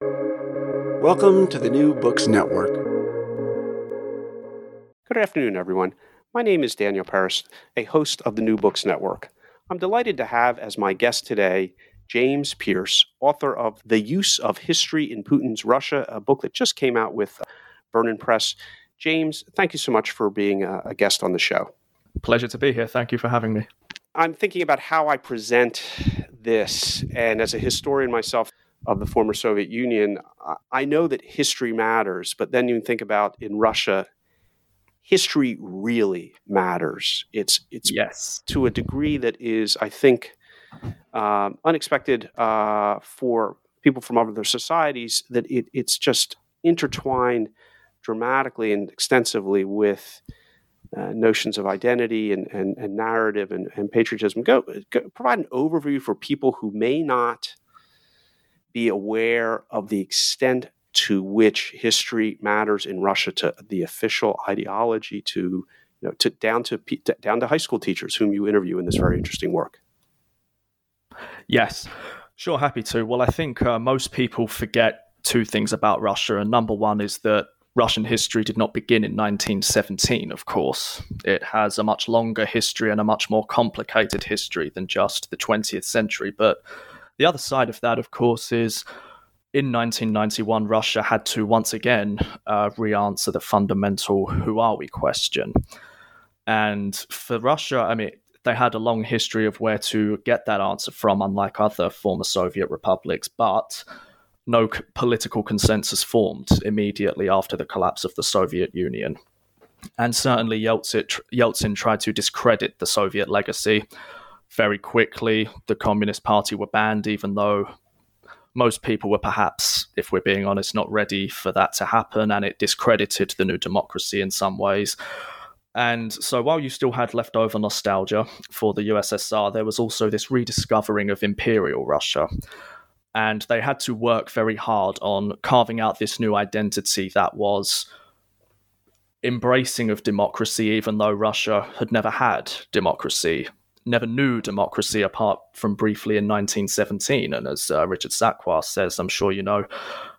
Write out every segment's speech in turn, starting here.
Welcome to the New Books Network. Good afternoon, everyone. My name is Daniel Peris, a host of the New Books Network. I'm delighted to have as my guest today James Pearce, author of The Use of History in Putin's Russia, a book that just came out with uh, Vernon Press. James, thank you so much for being a, a guest on the show. Pleasure to be here. Thank you for having me. I'm thinking about how I present this, and as a historian myself of the former Soviet Union, I know that history matters, but then you think about in Russia, history really matters. It's it's yes to a degree that is, I think, um, unexpected uh, for people from other societies. That it, it's just intertwined dramatically and extensively with uh, notions of identity and, and, and narrative and, and patriotism. Go, go, provide an overview for people who may not be aware of the extent to which history matters in Russia to the official ideology to you know to down to down to high school teachers whom you interview in this very interesting work. Yes, sure, happy to. Well, I think uh, most people forget two things about Russia, and number one is that Russian history did not begin in 1917, of course. It has a much longer history and a much more complicated history than just the 20th century. But the other side of that, of course, is in 1991, Russia had to once again uh, re answer the fundamental who are we question. And for Russia, I mean, they had a long history of where to get that answer from, unlike other former Soviet republics. But no political consensus formed immediately after the collapse of the Soviet Union. And certainly Yeltsin, Yeltsin tried to discredit the Soviet legacy. Very quickly, the Communist Party were banned, even though most people were perhaps, if we're being honest, not ready for that to happen, and it discredited the new democracy in some ways. And so while you still had leftover nostalgia for the USSR, there was also this rediscovering of Imperial Russia and they had to work very hard on carving out this new identity that was embracing of democracy, even though Russia had never had democracy, never knew democracy apart from briefly in 1917. And as uh, Richard Sakwa says, I'm sure you know,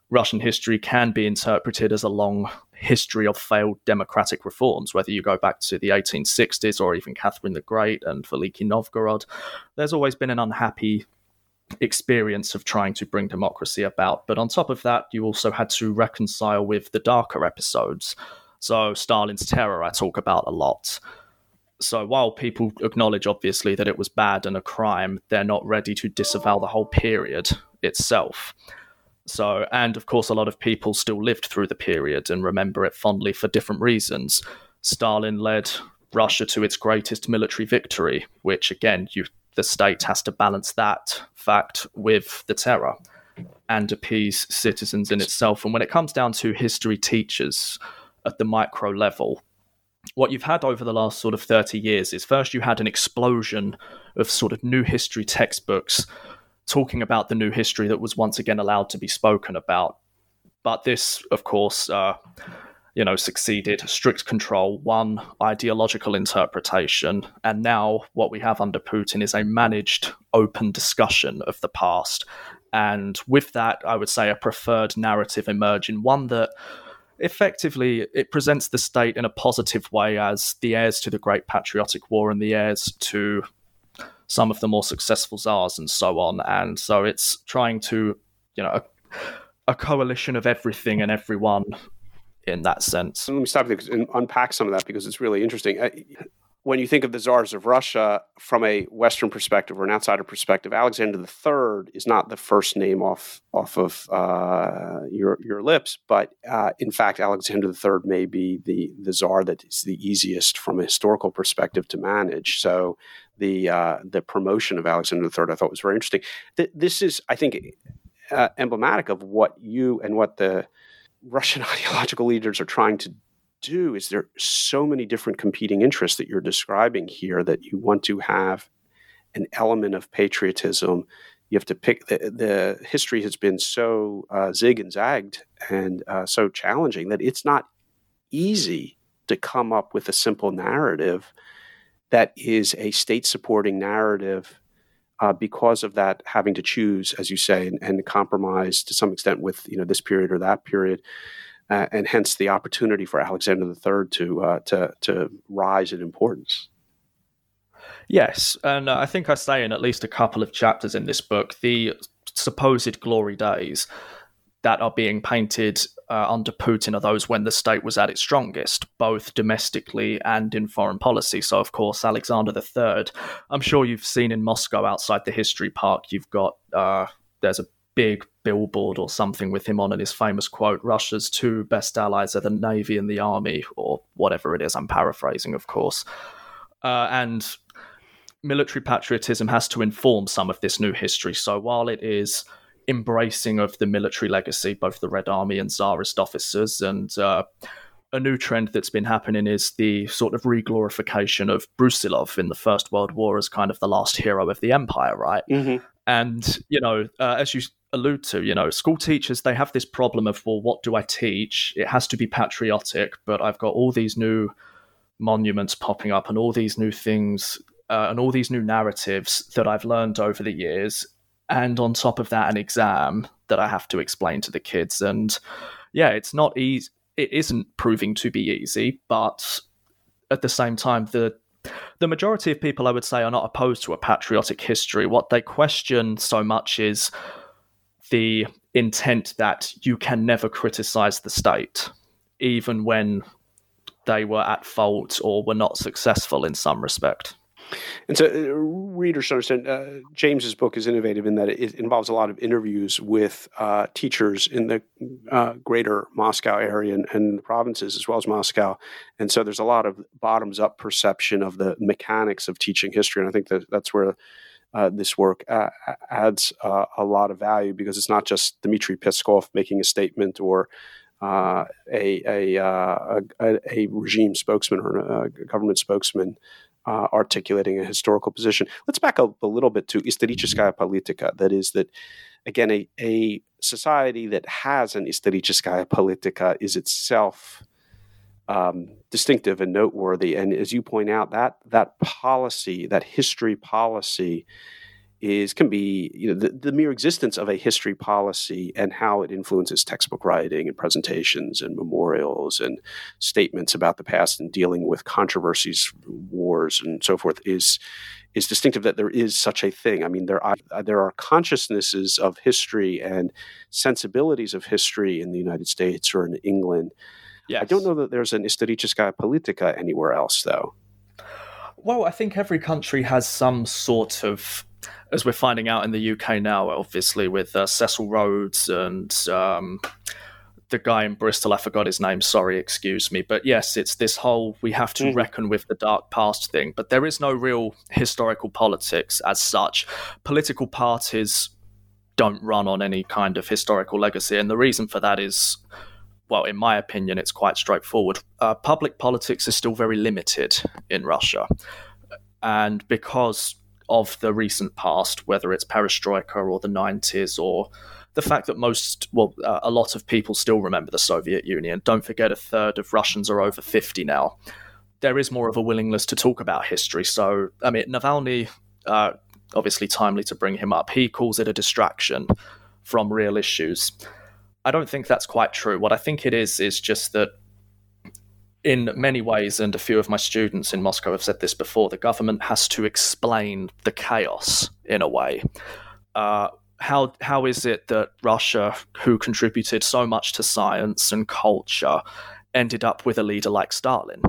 Russian history can be interpreted as a long history of failed democratic reforms, whether you go back to the 1860s or even Catherine the Great and Veliki Novgorod. There's always been an unhappy experience of trying to bring democracy about. But on top of that, you also had to reconcile with the darker episodes. So, Stalin's terror, I talk about a lot. So, while people acknowledge, obviously, that it was bad and a crime, they're not ready to disavow the whole period itself. So, and of course, a lot of people still lived through the period and remember it fondly for different reasons. Stalin led Russia to its greatest military victory, which again, you the state has to balance that fact with the terror and appease citizens in itself. And when it comes down to history teachers at the micro level, what you've had over the last sort of 30 years is first you had an explosion of sort of new history textbooks talking about the new history that was once again allowed to be spoken about. But this, of course, uh, you know, succeeded strict control, one ideological interpretation, and now what we have under Putin is a managed open discussion of the past. And with that, I would say a preferred narrative emerging, one that effectively it presents the state in a positive way as the heirs to the Great Patriotic War and the heirs to some of the more successful czars and so on. And so it's trying to, you know, a, a coalition of everything and everyone in that sense. Let me stop you and unpack some of that because it's really interesting. Uh, When you think of the czars of Russia from a Western perspective or an outsider perspective, Alexander III is not the first name off off of uh, your your lips, but uh, in fact, Alexander III may be the the czar that is the easiest from a historical perspective to manage. So the uh, the promotion of Alexander III, I thought was very interesting. Th- this is, I think, uh, emblematic of what you and what the Russian ideological leaders are trying to do is there so many different competing interests that you're describing here that you want to have an element of patriotism. You have to pick the, the history has been so uh, zig and zagged and uh, so challenging that it's not easy to come up with a simple narrative that is a state supporting narrative uh, because of that having to choose, as you say, and, and, compromise to some extent with you know this period or that period, uh, and hence the opportunity for Alexander III to uh, to to rise in importance. Yes, and uh, I think I say in at least a couple of chapters in this book the supposed glory days that are being painted uh, under Putin are those when the state was at its strongest, both domestically and in foreign policy. So, of course, Alexander III, I'm sure you've seen in Moscow outside the history park, you've got, uh, there's a big billboard or something with him on and his famous quote Russia's two best allies are the Navy and the Army, or whatever it is. I'm paraphrasing, of course. Uh, and military patriotism has to inform some of this new history. So while it is embracing of the military legacy, both the Red Army and Tsarist officers, and uh, a new trend that's been happening is the sort of reglorification of Brusilov in the First World War as kind of the last hero of the empire, right? Mm-hmm. And you know, uh, as you allude to, you know, school teachers they have this problem of well, what do I teach? It has to be patriotic, but I've got all these new monuments popping up and all these new things uh, and all these new narratives that I've learned over the years, and on top of that, an exam that I have to explain to the kids. And yeah, it's not easy. It isn't proving to be easy, but at the same time, the the majority of people, I would say, are not opposed to a patriotic history. What they question so much is the intent that you can never criticize the state, even when they were at fault or were not successful in some respect. And so, uh, readers should understand uh, James's book is innovative in that it involves a lot of interviews with uh, teachers in the uh, greater Moscow area and, and, the provinces, as well as Moscow. And so, there's a lot of bottoms up perception of the mechanics of teaching history. And I think that that's where uh, this work uh, adds a lot of value because it's not just Dmitry Peskov making a statement or uh, a, a, uh, a, a, regime spokesman or a government spokesman uh, articulating a historical position. Let's back up a little bit to историческая politika. That is, that again, a, a society that has an историческая politika is itself um, distinctive and noteworthy. And as you point out, that that policy, that history policy, is can be you know the, the, mere existence of a history policy and how it influences textbook writing and presentations and memorials and statements about the past and dealing with controversies, wars, and so forth is is distinctive that there is such a thing. I mean, there are there are consciousnesses of history and sensibilities of history in the United States or in England. Yes. I don't know that there's an historiciska politica anywhere else, though. Well, I think every country has some sort of as we're finding out in the UK now, obviously with uh, Cecil Rhodes and um, the guy in Bristol, I forgot his name. Sorry, excuse me. But yes, it's this whole we have to mm. reckon with the dark past thing. But there is no real historical politics as such. Political parties don't run on any kind of historical legacy, and the reason for that is. Well, in my opinion, it's quite straightforward. Uh, public politics is still very limited in Russia. And because of the recent past, whether it's perestroika or the 90s or the fact that most, well, uh, a lot of people still remember the Soviet Union. Don't forget, a third of Russians are over 50 now. There is more of a willingness to talk about history. So, I mean, Navalny, uh, obviously timely to bring him up, he calls it a distraction from real issues. I don't think that's quite true. What I think it is, is just that in many ways, and a few of my students in Moscow have said this before, the government has to explain the chaos in a way. Uh, how how is it that Russia, who contributed so much to science and culture, ended up with a leader like Stalin?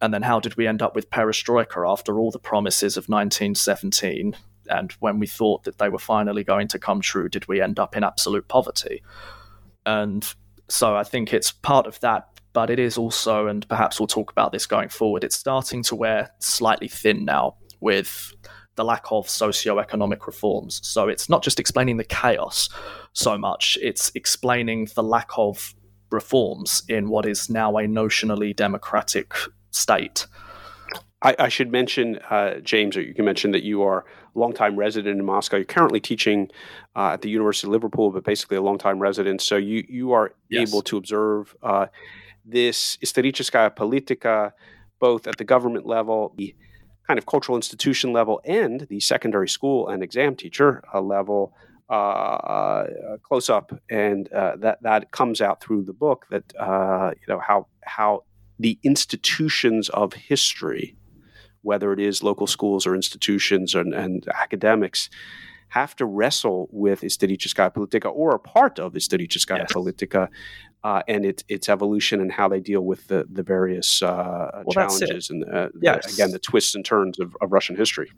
And then how did we end up with perestroika after all the promises of 1917? And when we thought that they were finally going to come true, did we end up in absolute poverty? And so I think it's part of that but it is also, and perhaps we'll talk about this going forward, it's starting to wear slightly thin now with the lack of socio-economic reforms. So it's not just explaining the chaos so much, it's explaining the lack of reforms in what is now a notionally democratic state. I, I should mention, uh, James, or you can mention that you are longtime resident in Moscow. You're currently teaching uh, at the University of Liverpool, but basically a longtime resident. So you, you are yes. able to observe uh, this историческая politika, both at the government level, kind of cultural institution level and the secondary school and exam teacher uh, level uh, uh, close up, and uh, that that comes out through the book. That uh, you know how how the institutions of history, whether it is local schools or institutions and, and academics, have to wrestle with Istiricheskaya Politica or a part of Istiricheskaya yes. Politica uh, and it, its evolution and how they deal with the, the various uh, well, challenges and, uh, yes. the, again, the twists and turns of, of Russian history.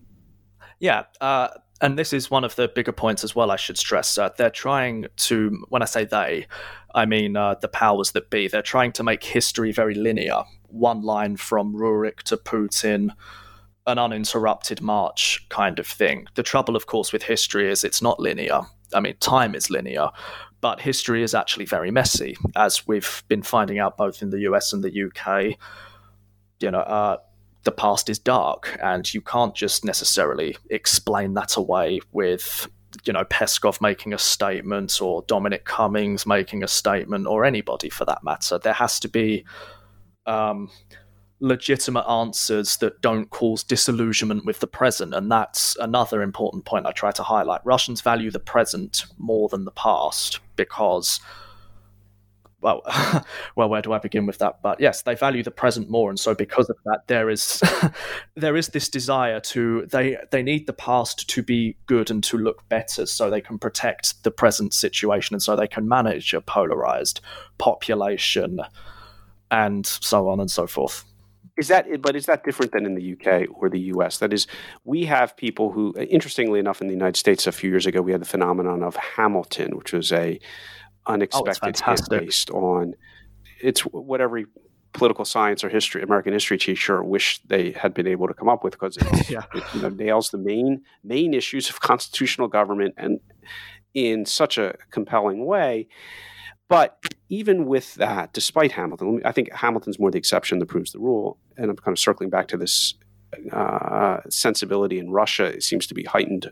Yeah. Uh, and this is one of the bigger points as well. I should stress uh, they're trying to. When I say they, I mean uh, the powers that be. They're trying to make history very linear. One line from Rurik to Putin an uninterrupted march kind of thing. The trouble, of course, with history is it's not linear. I mean, time is linear, but history is actually very messy, as we've been finding out both in the US and the UK. You know, uh, the past is dark, and you can't just necessarily explain that away with, you know, Peskov making a statement or Dominic Cummings making a statement or anybody for that matter. There has to be. Um, legitimate answers that don't cause disillusionment with the present. And that's another important point I try to highlight. Russians value the present more than the past because. Well, well, where do I begin with that? But yes, they value the present more, and so because of that, there is there is this desire to they they need the past to be good and to look better, so they can protect the present situation, and so they can manage a polarized population, and so on and so forth. Is that, but is that different than in the UK or the US? That is, we have people who, interestingly enough, in the United States a few years ago, we had the phenomenon of Hamilton, which was a Oh, unexpected oh, hit based on it's what every political science or history, American history teacher wish they had been able to come up with because it, yeah. it you know, nails the main main issues of constitutional government and in such a compelling way. But even with that, despite Hamilton, I think Hamilton's more the exception that proves the rule. And I'm kind of circling back to this uh, sensibility in Russia seems to be heightened,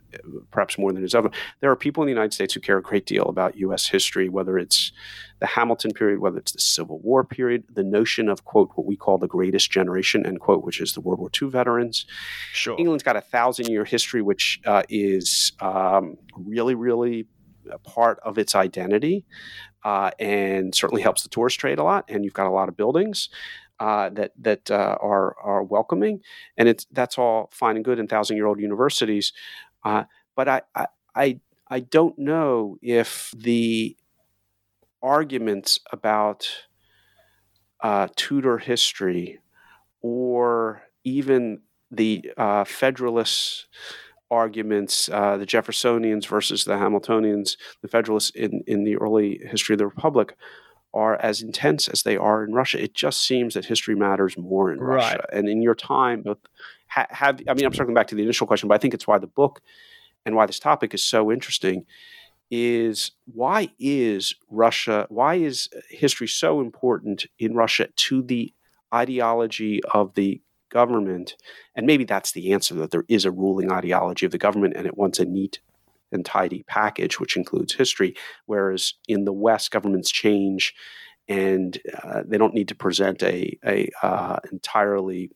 perhaps more than it's ever. There are people in the United States who care a great deal about U.S. history, whether it's the Hamilton period, whether it's the Civil War period, the notion of quote what we call the greatest generation end quote, which is the World War II veterans. Sure, England's got a thousand year history, which uh, is um, really, really a part of its identity uh, and certainly helps the tourist trade a lot. And you've got a lot of buildings uh, that that uh, are are welcoming, and it's that's all fine and good in thousand year old universities. Uh, but I, I I I don't know if the arguments about uh, Tudor history or even the uh, Federalists arguments, uh, the Jeffersonians versus the Hamiltonians, the Federalists in, in the early history of the Republic, are as intense as they are in Russia. It just seems that history matters more in right. Russia. And in your time, both ha- have I mean, I'm circling back to the initial question, but I think it's why the book and why this topic is so interesting is why is Russia, why is history so important in Russia to the ideology of the government. And maybe that's the answer that there is a ruling ideology of the government and it wants a neat and tidy package, which includes history. Whereas in the West, governments change and uh, they don't need to present a, a uh, entirely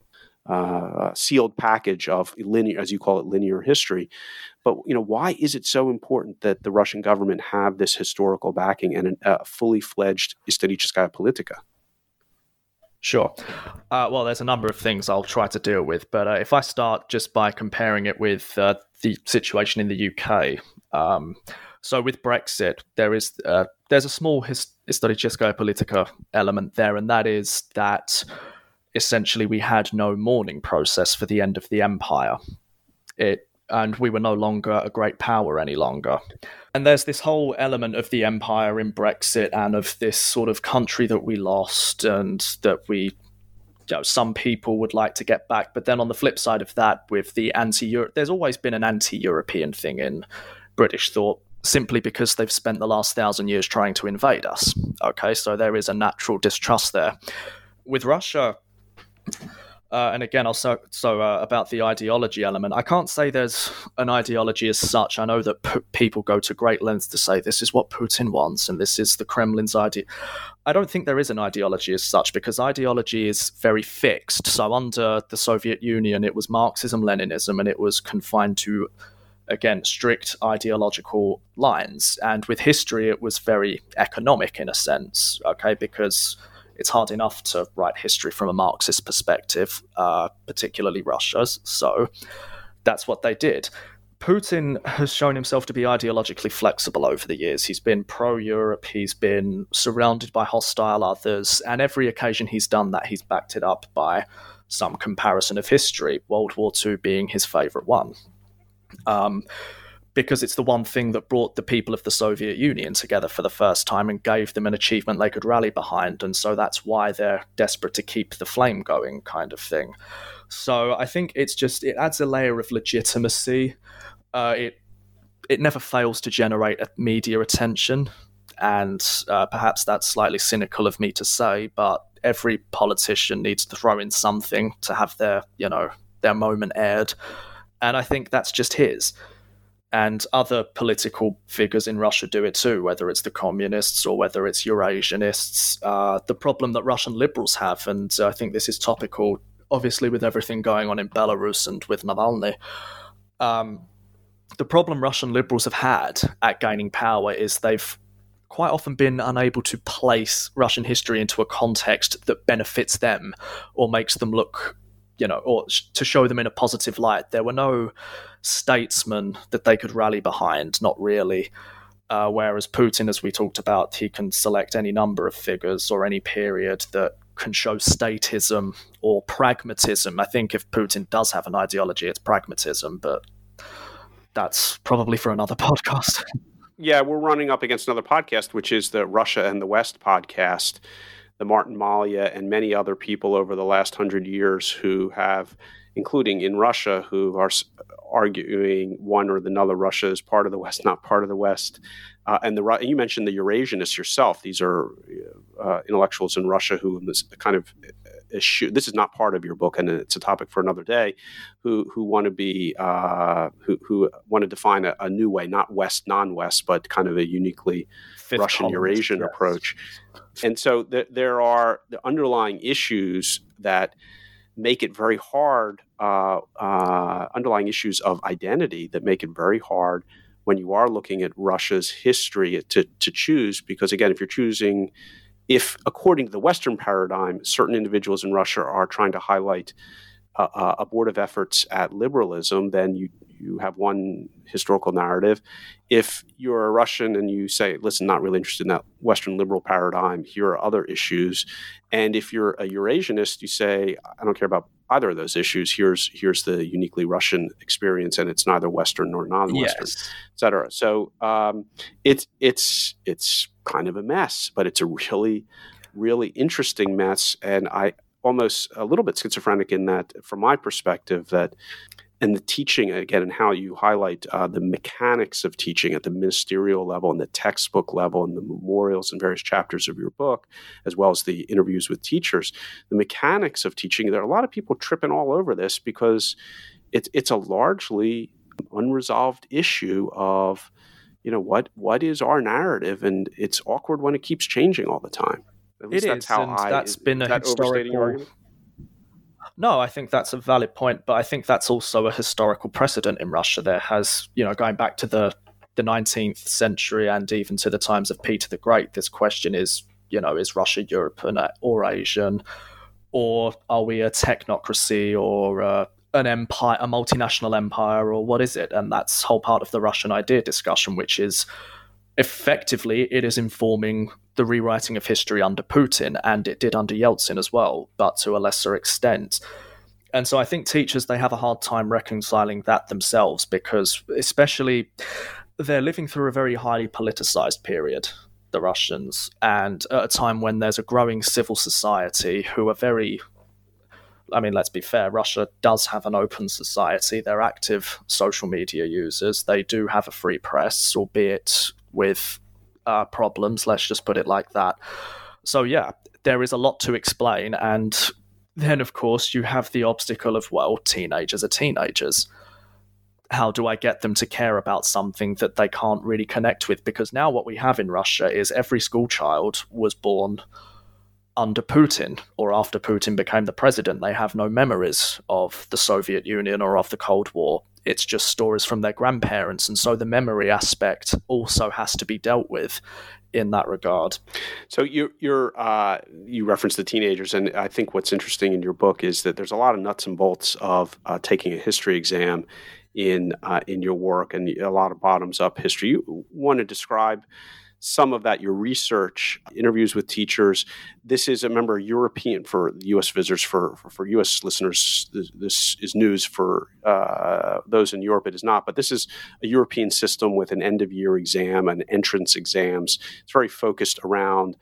uh, sealed package of linear, as you call it, linear history. But you know, why is it so important that the Russian government have this historical backing and a fully fledged историческая politica? Sure. Uh, well, there's a number of things I'll try to deal with, but uh, if I start just by comparing it with uh, the situation in the UK, um, so with Brexit, there is uh, there's a small his- historicistica politica element there, and that is that essentially we had no mourning process for the end of the empire. It and we were no longer a great power any longer. And there's this whole element of the empire in Brexit and of this sort of country that we lost and that we you know, some people would like to get back. But then on the flip side of that, with the anti Europe, there's always been an anti European thing in British thought, simply because they've spent the last thousand years trying to invade us. Okay, so there is a natural distrust there. With Russia, Uh, and again, also so uh, about the ideology element. I can't say there's an ideology as such. I know that p- people go to great lengths to say this is what Putin wants and this is the Kremlin's idea. I don't think there is an ideology as such because ideology is very fixed. So under the Soviet Union, it was Marxism, Leninism, and it was confined to again strict ideological lines. And with history, it was very economic in a sense. Okay, because it's hard enough to write history from a Marxist perspective, uh, particularly Russia's. So that's what they did. Putin has shown himself to be ideologically flexible over the years. He's been pro Europe, he's been surrounded by hostile others, and every occasion he's done that, he's backed it up by some comparison of history, World War II being his favourite one. Um, because it's the one thing that brought the people of the Soviet Union together for the first time and gave them an achievement they could rally behind. And so that's why they're desperate to keep the flame going, kind of thing. So I think it's just, it adds a layer of legitimacy. Uh, it, it never fails to generate media attention. And uh, perhaps that's slightly cynical of me to say, but every politician needs to throw in something to have their, you know, their moment aired. And I think that's just his and other political figures in Russia do it too, whether it's the communists or whether it's Eurasianists. Uh, the problem that Russian liberals have, and I think this is topical, obviously, with everything going on in Belarus and with Navalny. Um, the problem Russian liberals have had at gaining power is they've quite often been unable to place Russian history into a context that benefits them or makes them look you know, or to show them in a positive light. There were no statesmen that they could rally behind, not really. Uh, whereas Putin, as we talked about, he can select any number of figures or any period that can show statism or pragmatism. I think if Putin does have an ideology, it's pragmatism, but that's probably for another podcast. yeah, we're running up against another podcast, which is the Russia and the West podcast the Martin Malia and many other people over the last hundred years who have, including in Russia, who are arguing one or another Russia is part of the West, not part of the West. Uh, and the you mentioned the Eurasianists yourself. These are uh, intellectuals in Russia who kind of issue. This is not part of your book, and it's a topic for another day. Who who want to be uh, who who want to define a, a, new way, not West, non-West, but kind of a uniquely Fifth Russian Eurasian yes. approach. And so th- there are the underlying issues that make it very hard. Uh, uh, underlying issues of identity that make it very hard when you are looking at Russia's history to to choose. Because again, if you're choosing if, according to the Western paradigm, certain individuals in Russia are trying to highlight uh, abortive efforts at liberalism, then you you have one historical narrative. If you're a Russian and you say, "Listen, not really interested in that Western liberal paradigm. Here are other issues," and if you're a Eurasianist, you say, "I don't care about either of those issues. Here's here's the uniquely Russian experience, and it's neither Western nor non-Western, yes. et cetera." So um, it's it's it's kind of a mess, but it's a really really interesting mess, and I almost a little bit schizophrenic in that, from my perspective, that and the teaching again and how you highlight uh, the mechanics of teaching at the ministerial level and the textbook level and the memorials and various chapters of your book as well as the interviews with teachers the mechanics of teaching there are a lot of people tripping all over this because it's it's a largely unresolved issue of you know what what is our narrative? And it's awkward when it keeps changing all the time at least it that's is, how and I, that's been a that historical. No, I think that's a valid point, but I think that's also a historical precedent in Russia. There has, you know, going back to the the 19th century and even to the times of Peter the Great, this question is, you know, is Russia European or Asian, or are we a technocracy or uh, an empire, a multinational empire, or what is it? And that's whole part of the Russian idea discussion, which is effectively it is informing the rewriting of history under Putin, and it did under Yeltsin as well, but to a lesser extent. And so I think teachers they have a hard time reconciling that themselves because especially they're living through a very highly politicized period, the Russians, and at a time when there's a growing civil society who are very I mean, let's be fair, Russia does have an open society. They're active social media users. They do have a free press, albeit with uh, problems. Let's just put it like that. So yeah, there is a lot to explain, and then, of course, you have the obstacle of, well, teenagers are teenagers. How do I get them to care about something that they can't really connect with? Because now what we have in Russia is every school child was born under Putin or after Putin became the president. They have no memories of the Soviet Union or of the Cold War. It's just stories from their grandparents. And so the memory aspect also has to be dealt with in that regard. So you you're uh, you reference the teenagers, and I think what's interesting in your book is that there's a lot of nuts and bolts of uh, taking a history exam in uh, in your work, and a lot of bottoms up history. You want to describe some of that, your research, interviews with teachers. This is, remember, European for U.S. visitors, for, for, for U.S. listeners, this, this is news for uh, those in Europe, it is not. But this is a European system with an end of year exam and entrance exams. It's very focused around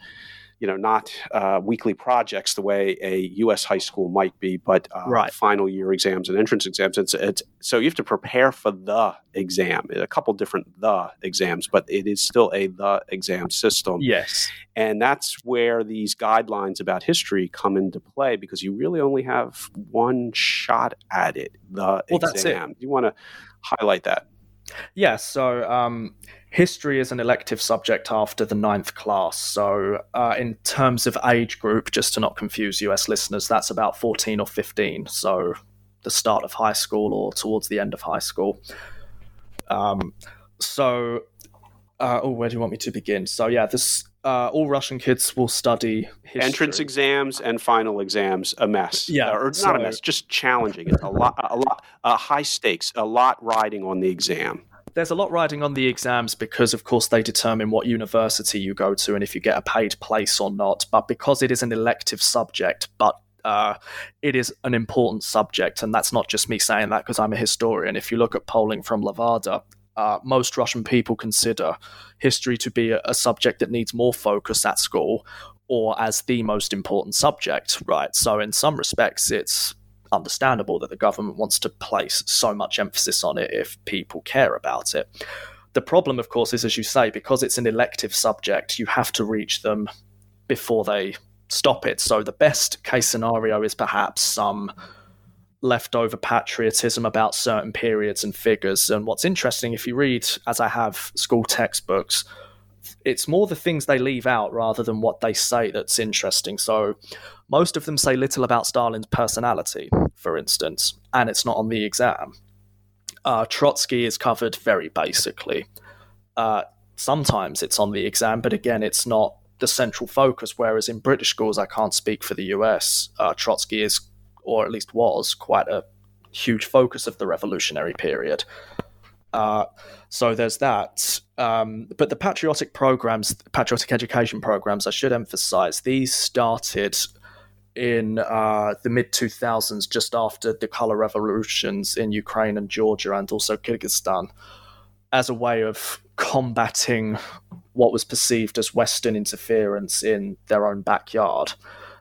you know, not uh, weekly projects the way a U.S. high school might be, but uh, right. final year exams and entrance exams. It's, it's, so you have to prepare for the exam. A couple different the exams, but it is still a the exam system. Yes, and that's where these guidelines about history come into play because you really only have one shot at it. The well, exam. You want to highlight that? Yeah. So. Um, history is an elective subject after the ninth class. So, uh, in terms of age group, just to not confuse US listeners, that's about 14 or 15. So, the start of high school or towards the end of high school. Um, so, uh, oh, where do you want me to begin? So, yeah, this. Uh, all Russian kids will study history. entrance exams and final exams. A mess, yeah, or so, not a mess, just challenging. It's a lot, a lot, uh, high stakes, a lot riding on the exam there's a lot riding on the exams because, of course, they determine what university you go to and if you get a paid place or not. But because it is an elective subject, but uh, it is an important subject, and that's not just me saying that because I'm a historian. If you look at polling from Levada, uh, most Russian people consider history to be a subject that needs more focus at school or as the most important subject, right? So, in some respects, it's understandable that the government wants to place so much emphasis on it if people care about it. The problem, of course, is as you say, because it's an elective subject, you have to reach them before they stop it. So the best case scenario is perhaps some leftover patriotism about certain periods and figures. And what's interesting, if you read, as I have, school textbooks, it's more the things they leave out rather than what they say that's interesting. So most of them say little about Stalin's personality, for instance, and it's not on the exam. Uh, Trotsky is covered very basically. Uh, sometimes it's on the exam, but again, it's not the central focus. Whereas in British schools, I can't speak for the US, uh, Trotsky is, or at least was, quite a huge focus of the revolutionary period. Uh, so there's that. Um, but the patriotic programs, patriotic education programs, I should emphasize, these started in uh, the mid 2000s, just after the color revolutions in Ukraine and Georgia and also Kyrgyzstan, as a way of combating what was perceived as Western interference in their own backyard.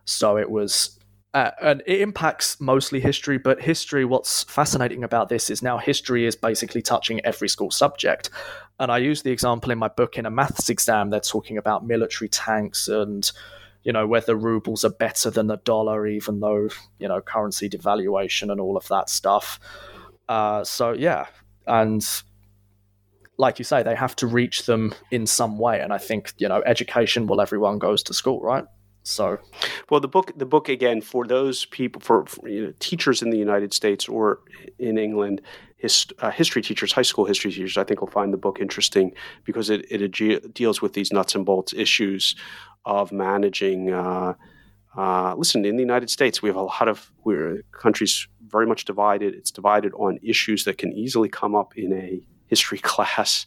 So it was uh, and it impacts mostly history, but history, what's fascinating about this is now history is basically touching every school subject. And I use the example in my book in a maths exam, they're talking about military tanks and, you know, whether rubles are better than the dollar, even though, you know, currency devaluation and all of that stuff. Uh, so, yeah. And like you say, they have to reach them in some way. And I think, you know, education, well, everyone goes to school, right? So, well, the book, the book again for those people, for, for you know, teachers in the United States or in England, uh, history teachers, high school history teachers, I think will find the book interesting because it, it deals with these nuts and bolts issues of managing. Uh, uh, listen, in the United States, we have a lot of we're countries very much divided. It's divided on issues that can easily come up in a history class,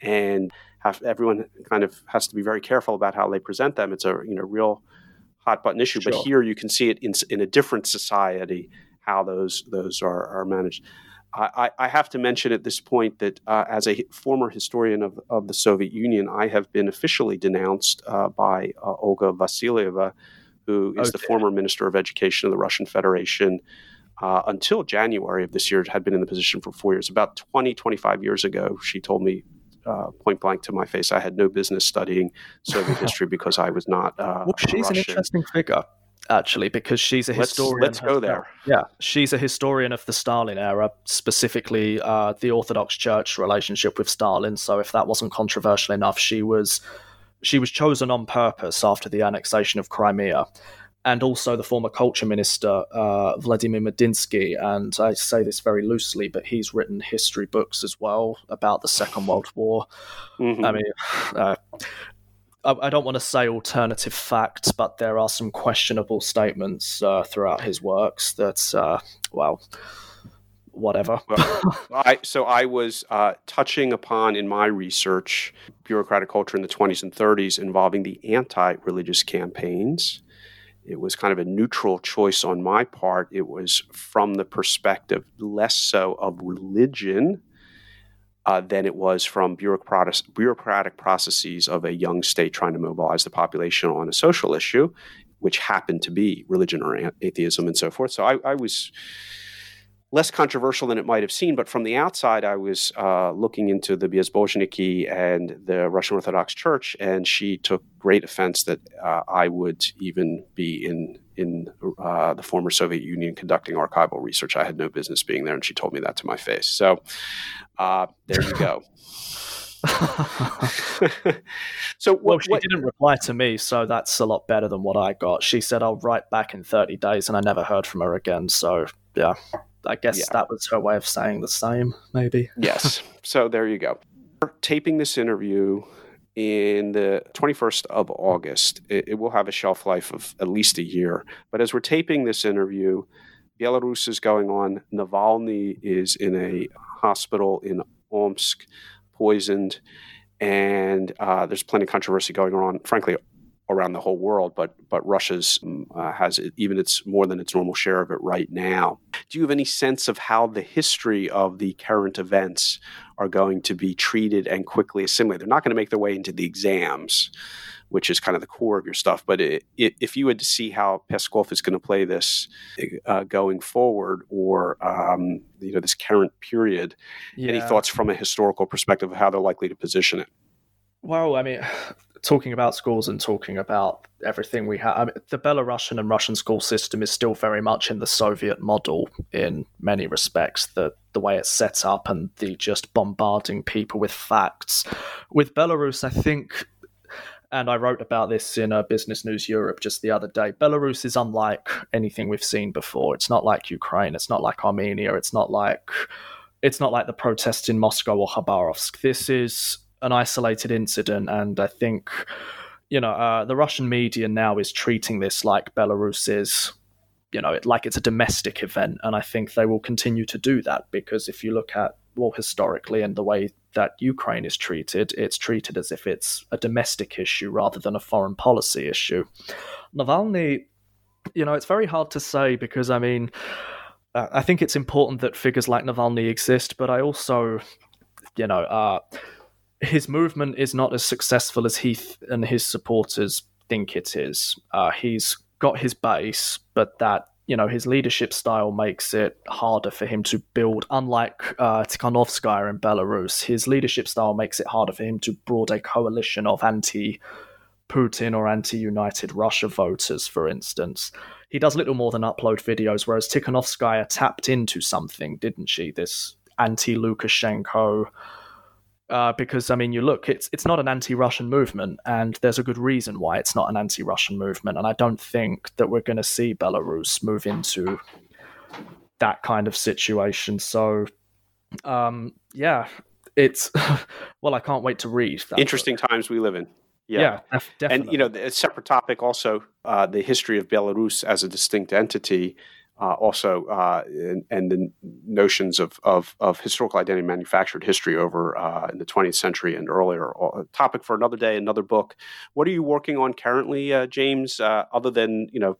and have, everyone kind of has to be very careful about how they present them. It's a you know real hot button issue. Sure. But here you can see it in, in a different society how those those are, are managed. I, I, have to mention at this point that uh, as a former historian of, of the Soviet Union, I have been officially denounced uh, by uh, Olga Vasilyeva, who is okay. the former Minister of Education of the Russian Federation. Uh, until January of this year, had been in the position for four years. About 20, 25 years ago, she told me uh, point blank to my face. I had no business studying Soviet history because I was not. Uh, well, she's Russian. an interesting figure. actually, because she's a let's, historian. Let's go there. Yeah, she's a historian of the Stalin era, specifically uh, the Orthodox Church relationship with Stalin. So, if that wasn't controversial enough, she was she was chosen on purpose after the annexation of Crimea. And also the former culture minister, uh, Vladimir Medinsky. And I say this very loosely, but he's written history books as well about the Second World War. Mm-hmm. I mean, uh, I, don't want to say alternative facts, but there are some questionable statements uh, throughout his works that, uh, well, whatever. well, I, so I was uh, touching upon in my research bureaucratic culture in the 20s and 30s involving the anti-religious campaigns. It was kind of a neutral choice on my part. It was from the perspective less so of religion uh, than it was from bureaucratic, bureaucratic processes of a young state trying to mobilize the population on a social issue, which happened to be religion or atheism and so forth. So I, I was less controversial than it might have seemed. But from the outside, I was uh, looking into the Bezbožniki and the Russian Orthodox Church, and she took great offense that uh, I would even be in in uh, the former Soviet Union conducting archival research. I had no business being there, and she told me that to my face. So uh, there you go. so what, well, she what, didn't reply to me, so that's a lot better than what I got. She said I'll write back in 30 days, and I never heard from her again. So yeah, I guess yeah. that was her way of saying the same, maybe. yes. So there you go. We're taping this interview in the 21st of August. It, it, will have a shelf life of at least a year. But as we're taping this interview, Belarus is going on. Navalny is in a hospital in Omsk, poisoned. And uh, there's plenty of controversy going on, frankly, around the whole world, but but Russia's mm, uh, has it, even its more than its normal share of it right now. Do you have any sense of how the history of the current events are going to be treated and quickly assimilated? They're not going to make their way into the exams, which is kind of the core of your stuff. But it, it, if you had to see how Peskov is going to play this uh, going forward, or um, you know this current period, yeah. any thoughts from a historical perspective of how they're likely to position it? Well, I mean, talking about schools and talking about everything we have, I mean, the Belarusian and Russian school system is still very much in the Soviet model in many respects. The the way it's set up and the just bombarding people with facts. With Belarus, I think. And I wrote about this in a Business News Europe just the other day. Belarus is unlike anything we've seen before. It's not like Ukraine. It's not like Armenia. It's not like it's not like the protests in Moscow or Khabarovsk. This is an isolated incident, and I think you know uh, the Russian media now is treating this like Belarus is you know like it's a domestic event, and I think they will continue to do that because if you look at well historically and the way that Ukraine is treated, it's treated as if it's a domestic issue rather than a foreign policy issue. Navalny, you know, it's very hard to say because I mean. I think it's important that figures like Navalny exist, but I also, you know, uh, his movement is not as successful as he th- and his supporters think it is. Uh, he's got his base, but that you know his leadership style makes it harder for him to build. Unlike uh, Tikhanovskaya in Belarus, his leadership style makes it harder for him to broad a coalition of anti. Putin or anti United Russia voters, for instance. He does little more than upload videos, whereas Tikhanovskaya tapped into something, didn't she? This anti Lukashenko uh, because I mean, you look, it's it's not an anti-Russian movement, and there's a good reason why it's not an anti-Russian movement. And I don't think that we're going to see Belarus move into that kind of situation. So, um, yeah, it's well, I can't wait to read. Interesting book. times we live in. Yeah, yeah definitely. And you know, a separate topic also uh, the history of Belarus as a distinct entity uh, also uh, and, and, the notions of, of, of, historical identity manufactured history over uh, in the 20th century and earlier. A topic for another day, another book. What are you working on currently, uh, James? Uh, other than you know,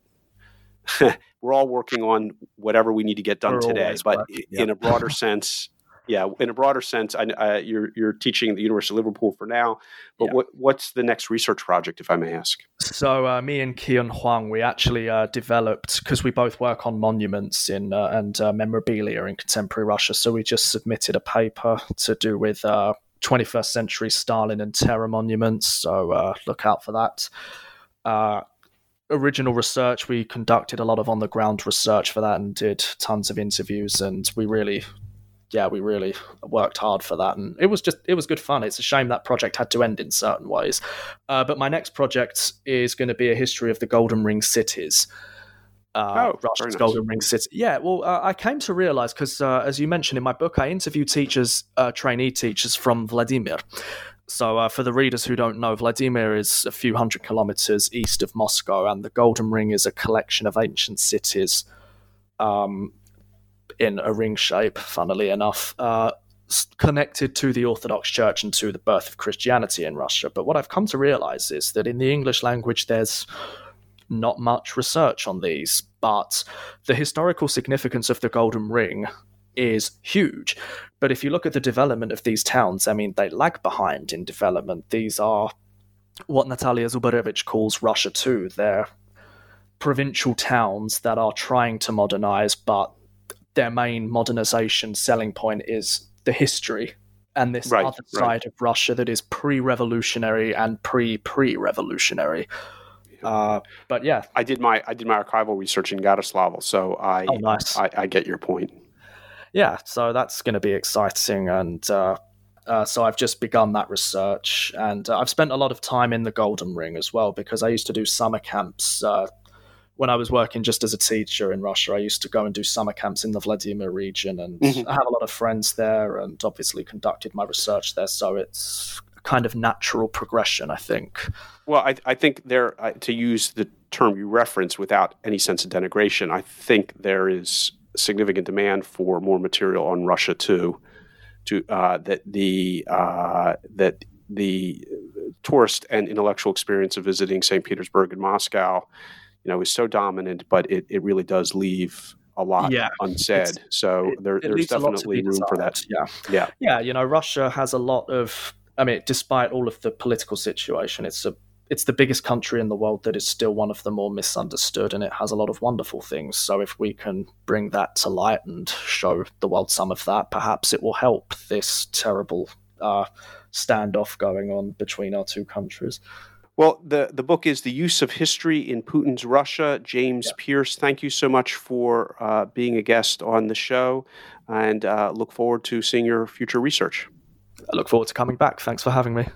we're all working on whatever we need to get done we're today, but yeah. in a broader sense, yeah, in a broader sense, I, I, you're you're teaching at the University of Liverpool for now, but yeah. what what's the next research project, if I may ask? So uh, me and Kian Huang, we actually uh, developed because we both work on monuments in uh, and uh, memorabilia in contemporary Russia. So we just submitted a paper to do with 21st uh, century Stalin and terror monuments. So uh, look out for that original research. We conducted a lot of on the ground research for that and did tons of interviews. And we really, yeah, we really worked hard for that. And it was just, it was good fun. It's a shame that project had to end in certain ways. Uh, but my next project is going to be a history of the Golden Ring cities. Uh, Oh, Russia's nice. Golden Ring City. Yeah, well, uh, I came to realize because, uh, as you mentioned in my book, I interview teachers, uh, trainee teachers from Vladimir. So, uh, for the readers who don't know, Vladimir is a few hundred kilometers east of Moscow, and the Golden Ring is a collection of ancient cities um, in a ring shape, funnily enough, uh, connected to the Orthodox Church and to the birth of Christianity in Russia. But what I've come to realize is that in the English language, there's not much research on these, but the historical significance of the Golden Ring is huge. But if you look at the development of these towns, I mean, they lag behind in development. These are what Natalia Zubarevich calls Russia 2. They're provincial towns that are trying to modernize, but their main modernization selling point is the history and this Right, other right. side of Russia that is pre-revolutionary and pre-pre-revolutionary. Uh, but yeah, I did my I did my archival research in Yaroslavl, so I oh nice. I, I get your point. yeah, so that's going to be exciting, and uh, uh, so I've just begun that research, and uh, I've spent a lot of time in the Golden Ring as well because I used to do summer camps uh, when I was working just as a teacher in Russia. I used to go and do summer camps in the Vladimir region, and Mhm. I have a lot of friends there, and obviously conducted my research there, so it's a kind of natural progression, I think. Well, I, I think there, uh, to use the term you reference without any sense of denigration, I think there is significant demand for more material on Russia 2. To uh, that the uh, that the tourist and intellectual experience of visiting St. Petersburg and Moscow, you know, is so dominant, but it, it really does leave a lot Yeah, unsaid. So there, It there's leaves a lot to definitely room for that. Yeah. Yeah. Yeah, you know, Russia has a lot of I mean, despite all of the political situation, it's a it's the biggest country in the world that is still one of the more misunderstood and it has a lot of wonderful things. So if we can bring that to light and show the world some of that, perhaps it will help this terrible uh, standoff going on between our two countries. Well, the, the book is The Use of History in Putin's Russia. James Pearce, thank you so much for uh, being a guest on the show and uh, look forward to seeing your future research. I look forward to coming back. Thanks for having me.